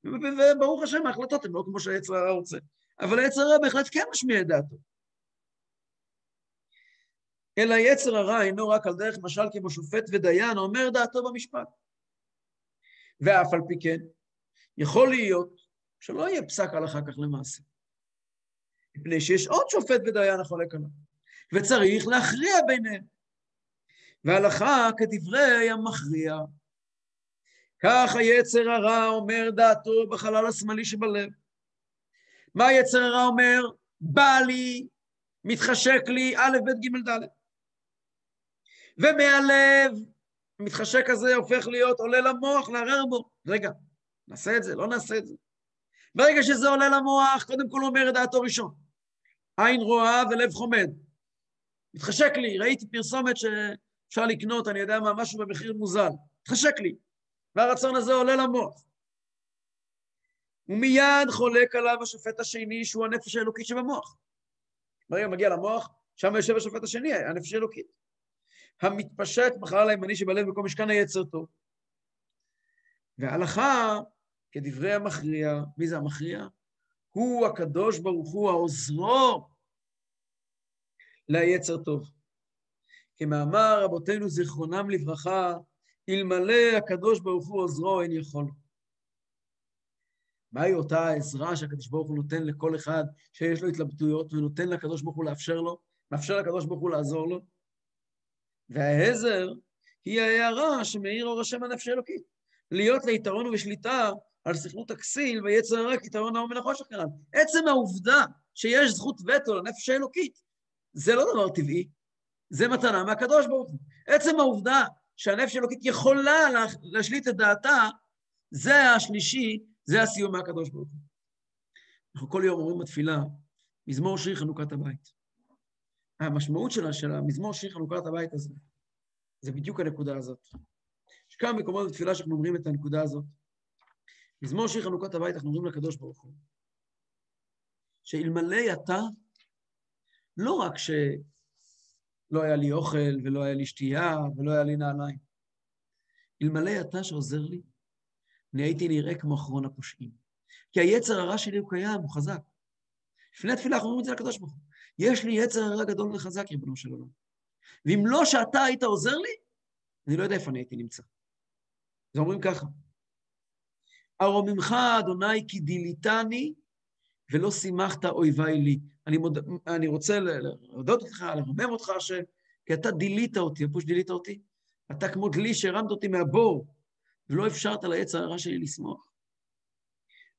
וברוך השם, ההחלטות הן לא כמו שהיצר הרע רוצה. אבל היצר הרע בהחלט כן משמיע את דעתו. אלא יצר הרע אינו רק על דרך משל כמו שופט ודיין, אומר דעתו במשפט. ואף על פי כן, יכול להיות שלא יהיה פסק הלכה כך למעשה. מפני שיש עוד שופט ודיין החולק עליו, וצריך להכריע ביניהם. והלכה כדברי המכריע. כך היצר הרע אומר דעתו בחלל השמאלי שבלב. מה היצר הרע אומר? בא לי, מתחשק לי, א', ב', ג', ד'. ומהלב, המתחשק הזה הופך להיות, עולה למוח, לערער בו. רגע, נעשה את זה, לא נעשה את זה. ברגע שזה עולה למוח, קודם כל אומר את דעתו ראשון. עין רואה ולב חומד. מתחשק לי, ראיתי פרסומת שאפשר לקנות, אני יודע מה, משהו במחיר מוזל. מתחשק לי. והרצון הזה עולה למוח. ומיד חולק עליו השופט השני, שהוא הנפש האלוקית שבמוח. ברגע מגיע למוח, שם יושב השופט השני, הנפש האלוקית. המתפשט בחלל הימני שבלב במקום משכן היצר טוב. וההלכה, כדברי המכריע, מי זה המכריע? הוא הקדוש ברוך הוא העוזרו ליצר טוב. כמאמר רבותינו זיכרונם לברכה, אלמלא הקדוש ברוך הוא עוזרו אין יכול. מהי אותה העזרה שהקדוש ברוך הוא נותן לכל אחד שיש לו התלבטויות ונותן לקדוש ברוך הוא לאפשר לו, מאפשר לקדוש ברוך הוא לעזור לו? והעזר היא ההערה שמאיר אור השם הנפש האלוקית. להיות ליתרון ובשליטה על סכלות הכסיל ויצר הרע כיתרון האור מן החושך. עצם העובדה שיש זכות וטו לנפש האלוקית, זה לא דבר טבעי, זה מתנה מהקדוש ברוך הוא. עצם העובדה שהנפש האלוקית יכולה להשליט את דעתה, זה השלישי, זה הסיום מהקדוש ברוך הוא. אנחנו כל יום אומרים בתפילה, מזמור שיר חנוכת הבית. המשמעות שלה, של המזמור שיר חנוכת הבית הזה, זה בדיוק הנקודה הזאת. יש כמה מקומות בתפילה שאנחנו אומרים את הנקודה הזאת. מזמור שיר חנוכת הבית, אנחנו אומרים לקדוש ברוך הוא, שאלמלא אתה, לא רק שלא היה לי אוכל ולא היה לי שתייה ולא היה לי נעליים, אלמלא אתה שעוזר לי, אני הייתי נראה כמו אחרון הפושעים. כי היצר הרע שלי הוא קיים, הוא חזק. לפני התפילה אנחנו אומרים את זה לקדוש ברוך הוא. יש לי יצר הרע גדול וחזק, ריבונו של עולם. ואם לא שאתה היית עוזר לי, אני לא יודע איפה אני הייתי נמצא. אז אומרים ככה, ארוממך, אדוני, כי דיליתני, ולא שימחת אויביי לי. אני, מוד... אני רוצה להודות לך, לרומם אותך, ש... כי אתה דילית אותי, איפה שדילית אותי? אתה כמו דלי שהרמת אותי מהבור, ולא אפשרת ליצר הרע שלי לשמוח.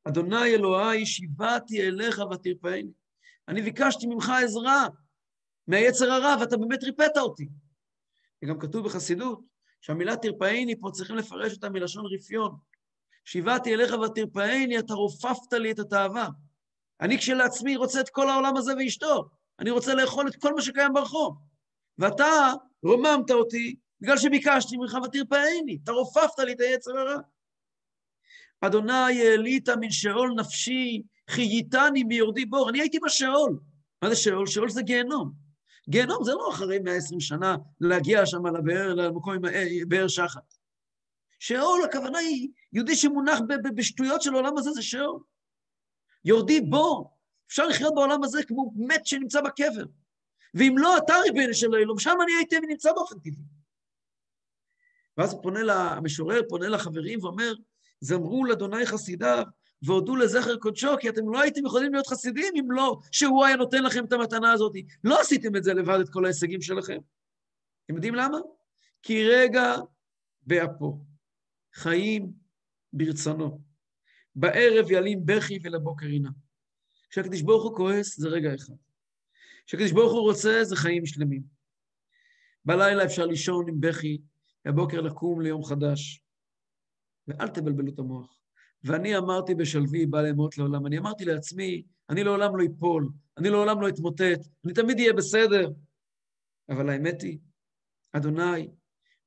אדוני אלוהי, שיבעתי אליך ותרפאני. אני ביקשתי ממך עזרה מהיצר הרע, ואתה באמת ריפאת אותי. וגם כתוב בחסידות שהמילה תרפאיני, פה צריכים לפרש אותה מלשון רפיון. שיבעתי אליך ותרפאני, אתה רופפת לי את התאווה. אני כשלעצמי רוצה את כל העולם הזה ואשתו. אני רוצה לאכול את כל מה שקיים ברחוב. ואתה רוממת אותי בגלל שביקשתי ממך ותרפאני, אתה רופפת לי את היצר הרע. אדוני העלית מן שאול נפשי, חייתני מיורדי בור. אני הייתי בשאול. מה זה שאול? שאול זה גיהנום. גיהנום זה לא אחרי 120 שנה להגיע שם לבאר, למקום עם באר שחת. שאול, הכוונה היא, יהודי שמונח בשטויות של העולם הזה זה שאול. יורדי בור. אפשר לחיות בעולם הזה כמו מת שנמצא בקבר. ואם לא אתה ריבונו של אלוהים, שם אני הייתי ונמצא באופן טבעי. ואז הוא פונה, לה, המשורר פונה לחברים ואומר, זמרו לאדוני חסידיו, והודו לזכר קודשו, כי אתם לא הייתם יכולים להיות חסידים אם לא שהוא היה נותן לכם את המתנה הזאת. לא עשיתם את זה לבד, את כל ההישגים שלכם. אתם יודעים למה? כי רגע באפו, חיים ברצונו. בערב ילין בכי ולבוקר עינה. כשהקדוש ברוך הוא כועס, זה רגע אחד. כשהקדוש ברוך הוא רוצה, זה חיים שלמים. בלילה אפשר לישון עם בכי, בבוקר לקום ליום חדש. ואל תבלבלו את המוח. ואני אמרתי בשלוי, בא לאמות לעולם, אני אמרתי לעצמי, אני לעולם לא אפול, אני לעולם לא אתמוטט, אני תמיד אהיה בסדר. אבל האמת היא, אדוני,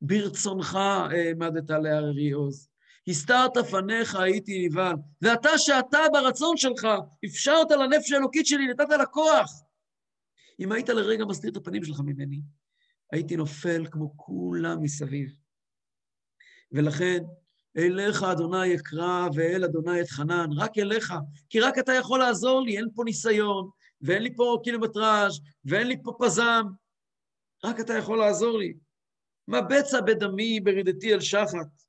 ברצונך העמדת להררי עוז. הסתרת פניך הייתי נבהל. ואתה שאתה ברצון שלך אפשרת לנפש האלוקית שלי, נתת לה כוח. אם היית לרגע מסתיר את הפנים שלך ממני, הייתי נופל כמו כולם מסביב. ולכן, אליך אדוני אקרא ואל אדוני אתחנן, רק אליך, כי רק אתה יכול לעזור לי, אין פה ניסיון, ואין לי פה קילומטראז', ואין לי פה פזם, רק אתה יכול לעזור לי. מה בצע בדמי ברידתי אל שחת,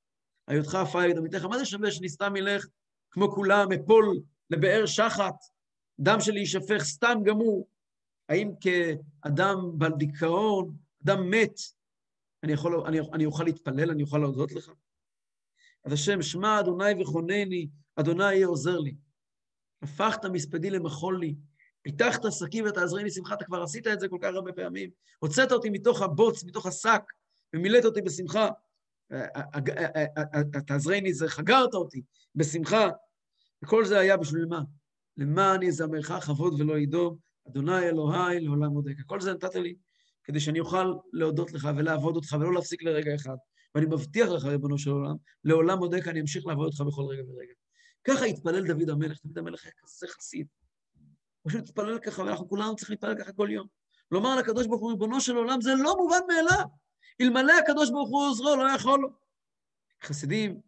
היותך עפר דמיתך, מה זה שווה שאני סתם אלך כמו כולם, אפול לבאר שחת, דם שלי יישפך סתם גמור? האם כאדם בעל דיכאון, אדם מת, אני, יכול, אני, אני אוכל להתפלל, אני אוכל להודות לך? אז השם, שמע אדוני וכונני, אדוני יהיה עוזר לי. הפכת מספדי למחול לי, פיתחת שקים ותעזרני שמחה, אתה כבר עשית את זה כל כך הרבה פעמים. הוצאת אותי מתוך הבוץ, מתוך השק, ומילאת אותי בשמחה. תעזרני זה, חגרת אותי בשמחה. וכל זה היה בשביל מה? למען יזמרך כבוד ולא ידום, אדוני אלוהי לעולם מודק. כל זה נתת לי כדי שאני אוכל להודות לך ולעבוד אותך ולא להפסיק לרגע אחד. ואני מבטיח לך, ריבונו של עולם, לעולם מודק אני אמשיך לעבוד אותך בכל רגע ורגע. ככה התפלל דוד המלך, דוד המלך היה כזה חסיד. פשוט התפלל ככה, ואנחנו כולנו צריכים להתפלל ככה כל יום. לומר לקדוש ברוך הוא, ריבונו של עולם, זה לא מובן מאליו. אלמלא הקדוש ברוך הוא עוזרו, לא יכול לו. חסידים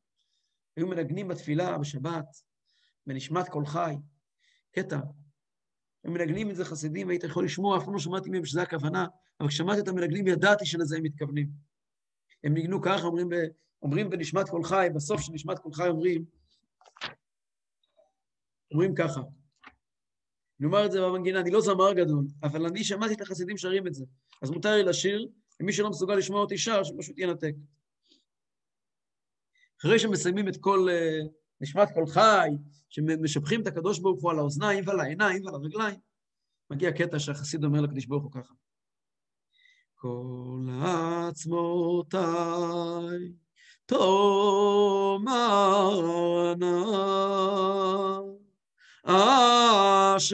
היו מנגנים בתפילה בשבת, בנשמת כל חי, קטע. הם מנגנים את זה חסידים, והיית יכול לשמוע, אף פעם לא שמעתי מהם שזו הכוונה, אבל כששמעתי את המנגנים ידעתי שלזה הם מתכוונים. הם ניגנו ככה, אומרים, אומרים בנשמת כל חי, בסוף של נשמת כל חי אומרים, אומרים ככה. אני אומר את זה במנגינה, אני לא זמר גדול, אבל אני שמעתי את החסידים שרים את זה, אז מותר לי לשיר, ומי שלא מסוגל לשמוע אותי שר, שפשוט ינתק. אחרי שמסיימים את כל uh, נשמת כל חי, שמשבחים את הקדוש ברוך הוא על האוזניים ועל העיניים ועל הרגליים, מגיע קטע שהחסיד אומר לקדוש ברוך הוא ככה. כל עצמותיי תאמרנה השם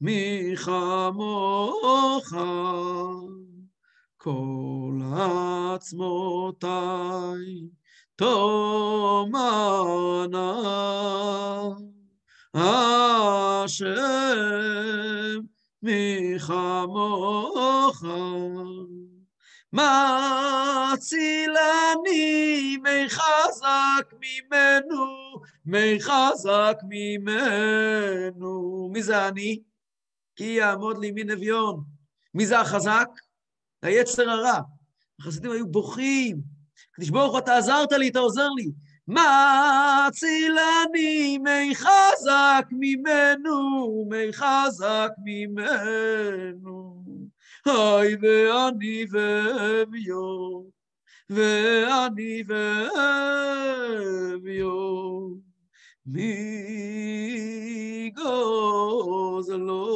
מי כמוך כל עצמותיי תאמרנה השם מי כמוך מצילני מי חזק ממנו, מי חזק ממנו. מי זה אני? כי יעמוד לי מן אביון. מי זה החזק? היצר הרע. החסידים היו בוכים. קדוש ברוך הוא, אתה עזרת לי, אתה עוזר לי. מצילני מי חזק ממנו, מי חזק ממנו. היי ואני ואביו, ואני ואביו. מי גוזלו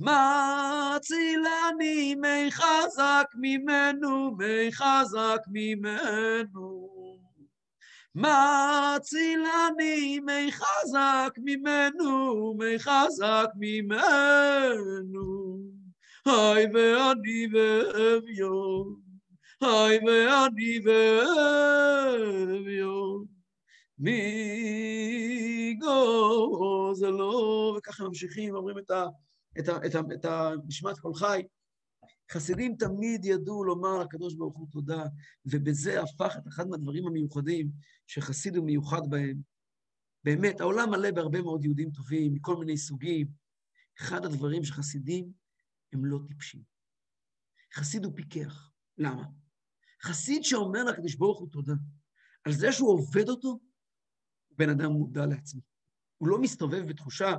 מצילני אני מי חזק ממנו, מי חזק ממנו. מצילני מי חזק ממנו, מי חזק ממנו. היי ואני ואביון, היי ואני ואביון. מי גוזלו, וככה ממשיכים, אומרים את, ה, את, ה, את, ה, את המשמעת כל חי. חסידים תמיד ידעו לומר לקדוש ברוך הוא תודה, ובזה הפך את אחד מהדברים המיוחדים שחסיד הוא מיוחד בהם. באמת, העולם מלא בהרבה מאוד יהודים טובים, מכל מיני סוגים. אחד הדברים שחסידים הם לא טיפשים. חסיד הוא פיקח. למה? חסיד שאומר לקדוש ברוך הוא תודה, על זה שהוא עובד אותו, בן אדם מודע לעצמו. הוא לא מסתובב בתחושה,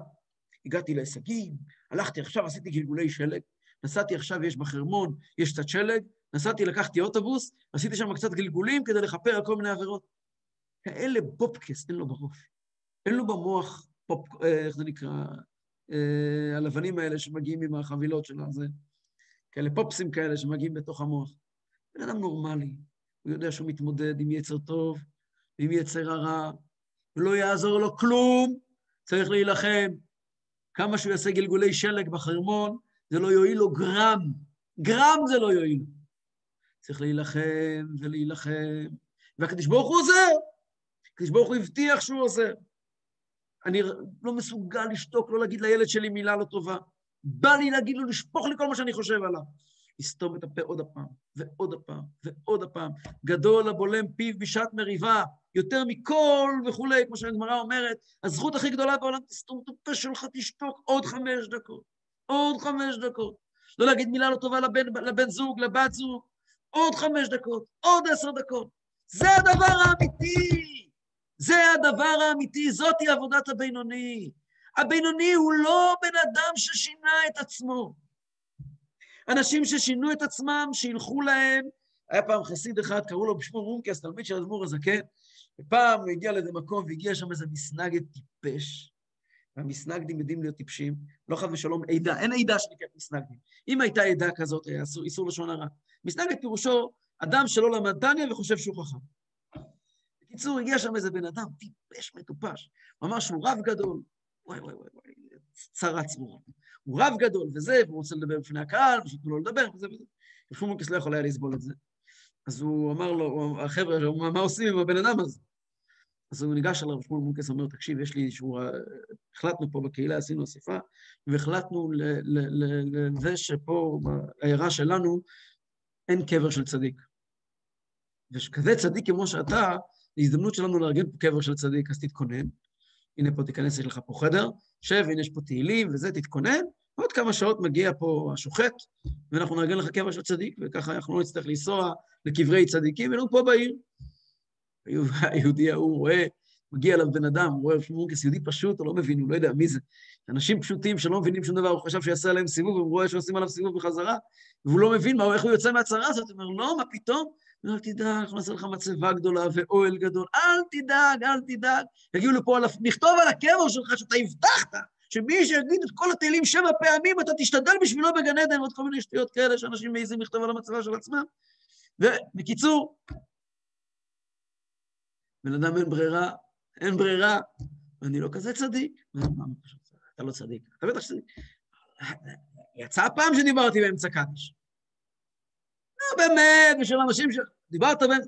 הגעתי להישגים, הלכתי עכשיו, עשיתי גלגולי שלג, נסעתי עכשיו, יש בחרמון, יש קצת שלג, נסעתי, לקחתי אוטובוס, עשיתי שם קצת גלגולים כדי לכפר על כל מיני עבירות. כאלה בופקס אין לו בראש. אין לו במוח, פופ, אה, איך זה נקרא, אה, הלבנים האלה שמגיעים עם החבילות של הזה, כאלה פופסים כאלה שמגיעים בתוך המוח. בן אדם נורמלי, הוא יודע שהוא מתמודד עם יצר טוב ועם יצר הרע, ולא יעזור לו כלום, צריך להילחם. כמה שהוא יעשה גלגולי שלג בחרמון, זה לא יועיל לו גרם. גרם זה לא יועיל. צריך להילחם ולהילחם, והקדוש ברוך הוא עוזר. הקדוש ברוך הוא הבטיח שהוא עוזר. אני לא מסוגל לשתוק, לא להגיד לילד שלי מילה לא טובה. בא לי להגיד לו, לשפוך לי כל מה שאני חושב עליו. לסתום את הפה עוד הפעם, ועוד הפעם, ועוד הפעם. גדול הבולם פיו בשעת מריבה, יותר מכל וכולי, כמו שהגמרא אומרת, הזכות הכי גדולה בעולם, תסתום את הפה שלך, תשתוק עוד חמש דקות, עוד חמש דקות. לא להגיד מילה לא טובה לבן, לבן זוג, לבת זוג, עוד חמש דקות, עוד עשר דקות. זה הדבר האמיתי. זה הדבר האמיתי, זאתי עבודת הבינוני. הבינוני הוא לא בן אדם ששינה את עצמו. אנשים ששינו את עצמם, שילכו להם. היה פעם חסיד אחד, קראו לו בשמו מונקס, תלמיד של אדמו"ר הזקן, ופעם הוא הגיע לאיזה מקום והגיע שם איזה מסנגד טיפש. והמסנגדים יודעים להיות טיפשים, לא חד ושלום עדה, אין עדה שנקראת מסנגדים. אם הייתה עדה כזאת, היה איסור, איסור לשון הרע. מסנגד פירושו אדם שלא למד טניה וחושב שהוא חכם. בקיצור, הגיע שם איזה בן אדם, טיפש, מטופש. הוא אמר שהוא רב גדול. וואי, וואי, וואי, צרה צרורה. הוא רב גדול וזה, והוא רוצה לדבר בפני הקהל, ושתנו לו לדבר, וזה וזה. ופומקס לא יכול היה לסבול את זה. אז הוא אמר לו, החבר'ה, מה עושים עם הבן אדם הזה? אז הוא ניגש אליו, שמואל מונקס אומר, תקשיב, יש לי איזשהו... החלטנו פה בקהילה, עשינו אספה, והחלטנו לזה שפה, בעיירה שלנו, אין קבר של צדיק. וכזה צדיק כמו שאתה, זו הזדמנות שלנו לארגן פה קבר של צדיק, אז תתכונן. הנה פה תיכנס, יש לך פה חדר, שב, הנה יש פה תהילים וזה, תתכונן. עוד כמה שעות מגיע פה השוחט, ואנחנו נארגן לך קבר של צדיק, וככה אנחנו לא נצטרך לנסוע לקברי צדיקים, ולנו פה בעיר. היהודי ההוא רואה, מגיע אליו בן אדם, הוא רואה שמורקס יהודי פשוט, הוא לא מבין, הוא לא יודע מי זה. אנשים פשוטים שלא מבינים שום דבר, הוא חשב שיעשה עליהם סיבוב, והוא רואה שעושים עליו סיבוב בחזרה, והוא לא מבין מה, איך הוא יוצא מהצרה הזאת. הוא אומר, לא, מה פתאום? הוא אומר, תדאג, אנחנו נעשה לך מצבה גדולה ואוהל גדול, אל תדאג, אל תדאג. יגיעו לפה, נכתוב על הקבר שלך שאתה הבטחת, שמי שיגיד את כל התהילים שבע פעמים, אתה תשתדל בשבילו בגן עדן, ועוד כל מיני שטויות כאלה שאנשים מעיזים לכתוב על המצבה של עצמם. ובקיצור, בן אדם אין ברירה, אין ברירה, ואני לא כזה צדיק. אתה לא צדיק, אתה בטח צדיק. יצא פעם שדיברתי באמצע קדש. לא, באמת, בשביל אנשים ש... דיברת בין...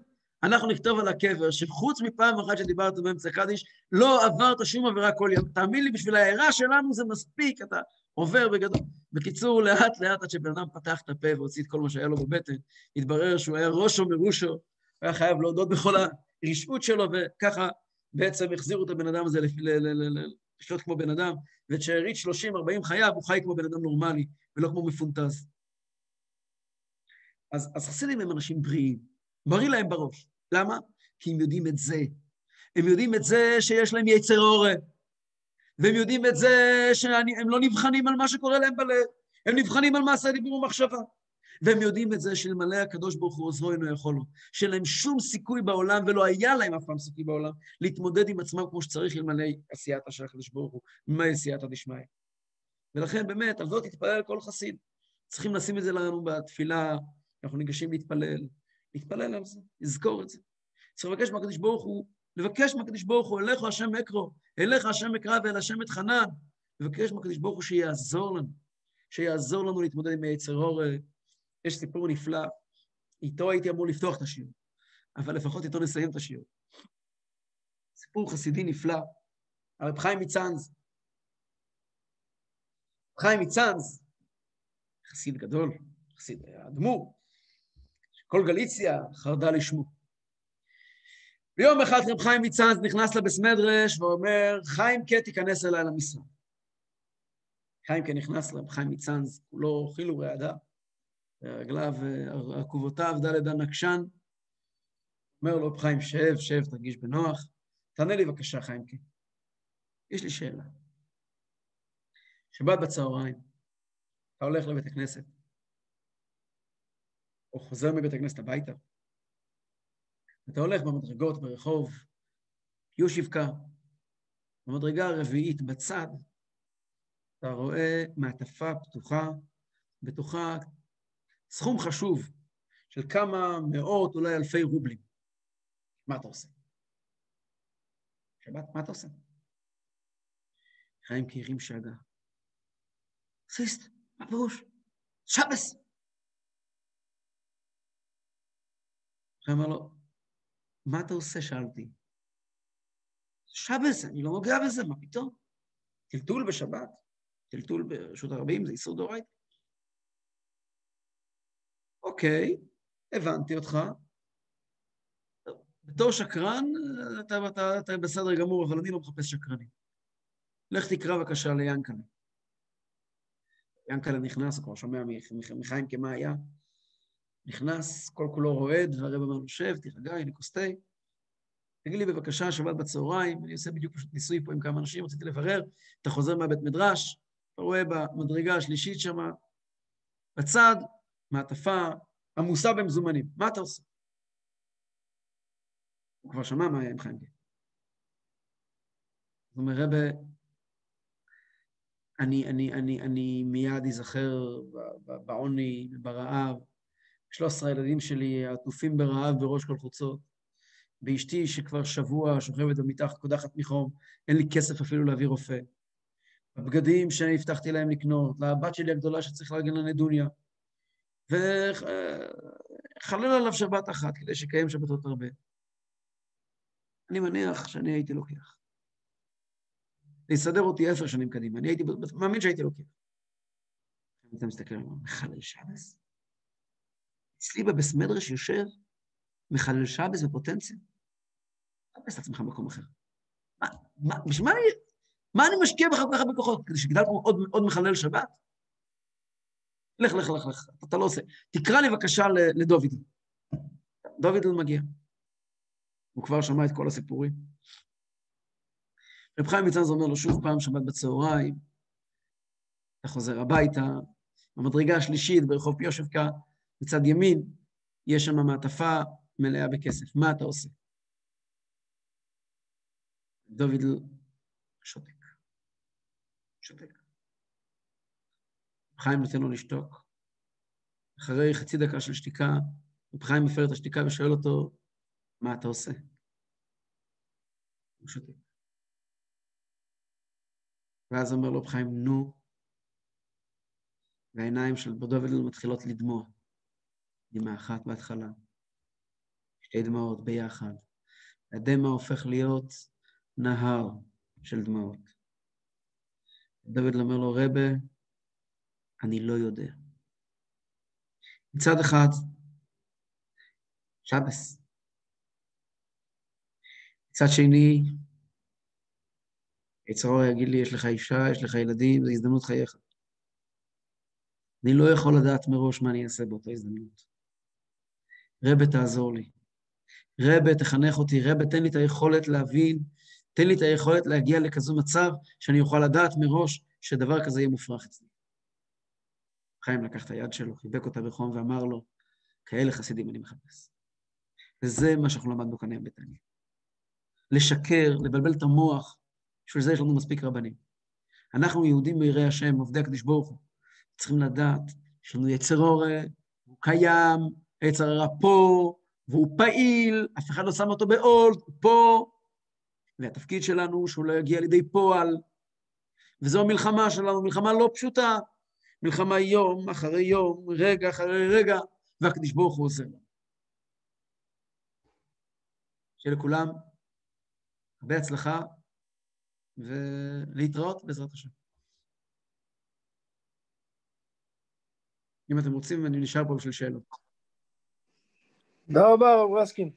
אנחנו נכתוב על הקבר שחוץ מפעם אחת שדיברת באמצע קדיש, לא עברת שום עבירה כל יום. תאמין לי, בשביל הערה שלנו זה מספיק, אתה עובר בגדול. בקיצור, לאט לאט עד שבן אדם פתח את הפה והוציא את כל מה שהיה לו בבטן, התברר שהוא היה ראשו מראשו, הוא היה חייב להודות בכל הרשעות שלו, וככה בעצם החזירו את הבן אדם הזה לחיות כמו בן אדם, ואת שארית 30-40 חייו הוא חי כמו בן אדם נורמלי, ולא כמו מפונטז. אז, אז חסידים הם אנשים בריאים, בריא להם בראש. למה? כי הם יודעים את זה. הם יודעים את זה שיש להם יצר אורן, והם יודעים את זה שהם לא נבחנים על מה שקורה להם בלב, הם נבחנים על מעשה דיבור ומחשבה. והם יודעים את זה שאלמלא הקדוש ברוך הוא עוזרו אינו יכול לו, שאין להם שום סיכוי בעולם, ולא היה להם אף פעם סיכוי בעולם, להתמודד עם עצמם כמו שצריך אלמלא עשייתה של הקדוש ברוך הוא, מה עשייתא דשמיא. ולכן באמת, על זאת תתפלל כל חסיד. צריכים לשים את זה לנו בתפילה, אנחנו ניגשים להתפלל, להתפלל על זה, לזכור את זה. צריך לבקש מהקדוש ברוך הוא, לבקש מהקדוש ברוך הוא, אליך השם אקרו, אליך השם אקרא ואל השם אתחנן. לבקש מהקדוש ברוך הוא שיעזור לנו, שיעזור לנו להתמודד עם היצר אור. יש סיפור נפלא, איתו הייתי אמור לפתוח את השיעור, אבל לפחות איתו נסיים את השיעור. סיפור חסידי נפלא, הרב חיים מצאנז. חיים מצאנז, חסיד גדול, חסיד אדמו"ר, כל גליציה חרדה לשמו. ביום אחד רב חיים מצאנז נכנס לבסמדרש ואומר, חיים כה תיכנס אליי למשרד. חיים כה נכנס לרב חיים מצאנז, כולו חילו רעדה, רגליו, עקובותיו, דלת הנקשן. אומר לו, חיים, שב, שב, תרגיש בנוח. תענה לי בבקשה, חיים כה. יש לי שאלה. שבת בצהריים, אתה הולך לבית הכנסת, או חוזר מבית הכנסת הביתה, אתה הולך במדרגות ברחוב יושיבקה, במדרגה הרביעית בצד, אתה רואה מעטפה פתוחה, בתוכה סכום חשוב של כמה מאות, אולי אלפי רובלים. מה אתה עושה? שבת, מה אתה עושה? חיים כהרים שגה. סיסט, מה פירוש? שבס. חיים אמר לו, מה אתה עושה? שאלתי. שבס, אני לא נוגע בזה, מה פתאום? טלטול בשבת, טלטול ברשות הרבים, זה איסור דאורייתא. אוקיי, הבנתי אותך. בתור שקרן, אתה, אתה, אתה בסדר גמור, אבל אני לא מחפש שקרנים. לך תקרא בבקשה ליאנקלה. ינקלה נכנס, הוא כבר שומע מחיים כמה היה. נכנס, כל כולו רועד, והרב אמר לו, שב, תירגע, הנה כוס תה. תגיד לי בבקשה, שבת בצהריים, אני עושה בדיוק פשוט ניסוי פה עם כמה אנשים, רציתי לברר, אתה חוזר מהבית מדרש, אתה רואה במדרגה השלישית שם, בצד, מעטפה עמוסה במזומנים. מה אתה עושה? הוא כבר שמע מה היה עם חיים גל. הוא אומר, רבה, אני, אני, אני, אני מיד אזכר בעוני, ברעב. 13 הילדים שלי עטופים ברעב בראש כל חוצות. ואשתי שכבר שבוע שוכבת במיטה קודחת מחום, אין לי כסף אפילו להביא רופא. הבגדים שהבטחתי להם לקנות, לבת שלי הגדולה שצריך לארגן לנדוניה. וחלל עליו שבת אחת כדי שיקיים שבתות הרבה. אני מניח שאני הייתי לוקח. יסדר אותי עשר שנים קדימה, אני הייתי, מאמין שהייתי לוקח. אתה מסתכל עליו, מחלל שבס? אצלי בבס מדרש יושב מחלל שבס בפוטנציה? תחפש את עצמך במקום אחר. מה, מה, מה אני, מה אני משקיע בך כל כך הרבה כוחות? כדי שגדל פה עוד, עוד מחלל שבת? לך, לך, לך, לך, אתה לא עושה. תקרא לי בבקשה לדוד. דוד מגיע. הוא כבר שמע את כל הסיפורים. רב חיים מצאנז אומר לו שוב פעם, שבת בצהריים, אתה חוזר הביתה, במדרגה השלישית ברחוב פיושבקה, בצד ימין, יש שם מעטפה מלאה בכסף. מה אתה עושה? דוד שותק. שותק. חיים נותן לו לשתוק. אחרי חצי דקה של שתיקה, רב חיים מפר את השתיקה ושואל אותו, מה אתה עושה? הוא שותק. ואז אומר לו רב חיים, נו, והעיניים של דוד מתחילות לדמוע. דמעה אחת בהתחלה, שתי דמעות ביחד. הדמע הופך להיות נהר של דמעות. דוד אומר לו, רבה, אני לא יודע. מצד אחד, שבס. מצד שני, יצרו יגיד לי, יש לך אישה, יש לך ילדים, זו הזדמנות חייך. אני לא יכול לדעת מראש מה אני אעשה באותה הזדמנות. רבה, תעזור לי. רבה, תחנך אותי. רבה, תן לי את היכולת להבין, תן לי את היכולת להגיע לכזו מצב שאני אוכל לדעת מראש שדבר כזה יהיה מופרך אצלי. חיים לקח את היד שלו, חיבק אותה בחום ואמר לו, כאלה חסידים אני מחפש. וזה מה שאנחנו למדנו כאן היום בתניא. לשקר, לבלבל את המוח, בשביל זה יש לנו מספיק רבנים. אנחנו יהודים ביראי השם, עובדי הקדיש ברוך הוא, צריכים לדעת יש לנו יצר הורה, הוא קיים, היצר הרע פה, והוא פעיל, אף אחד לא שם אותו בעול, הוא פה, והתפקיד שלנו הוא שהוא לא יגיע לידי פועל. וזו המלחמה שלנו, מלחמה לא פשוטה. מלחמה יום אחרי יום, רגע אחרי רגע, והקדיש ברוך הוא עושה לנו. שיהיה לכולם הרבה הצלחה, ולהתראות בעזרת השם. אם אתם רוצים, אני נשאר פה בשביל שאלות. תודה רבה, רב רסקין.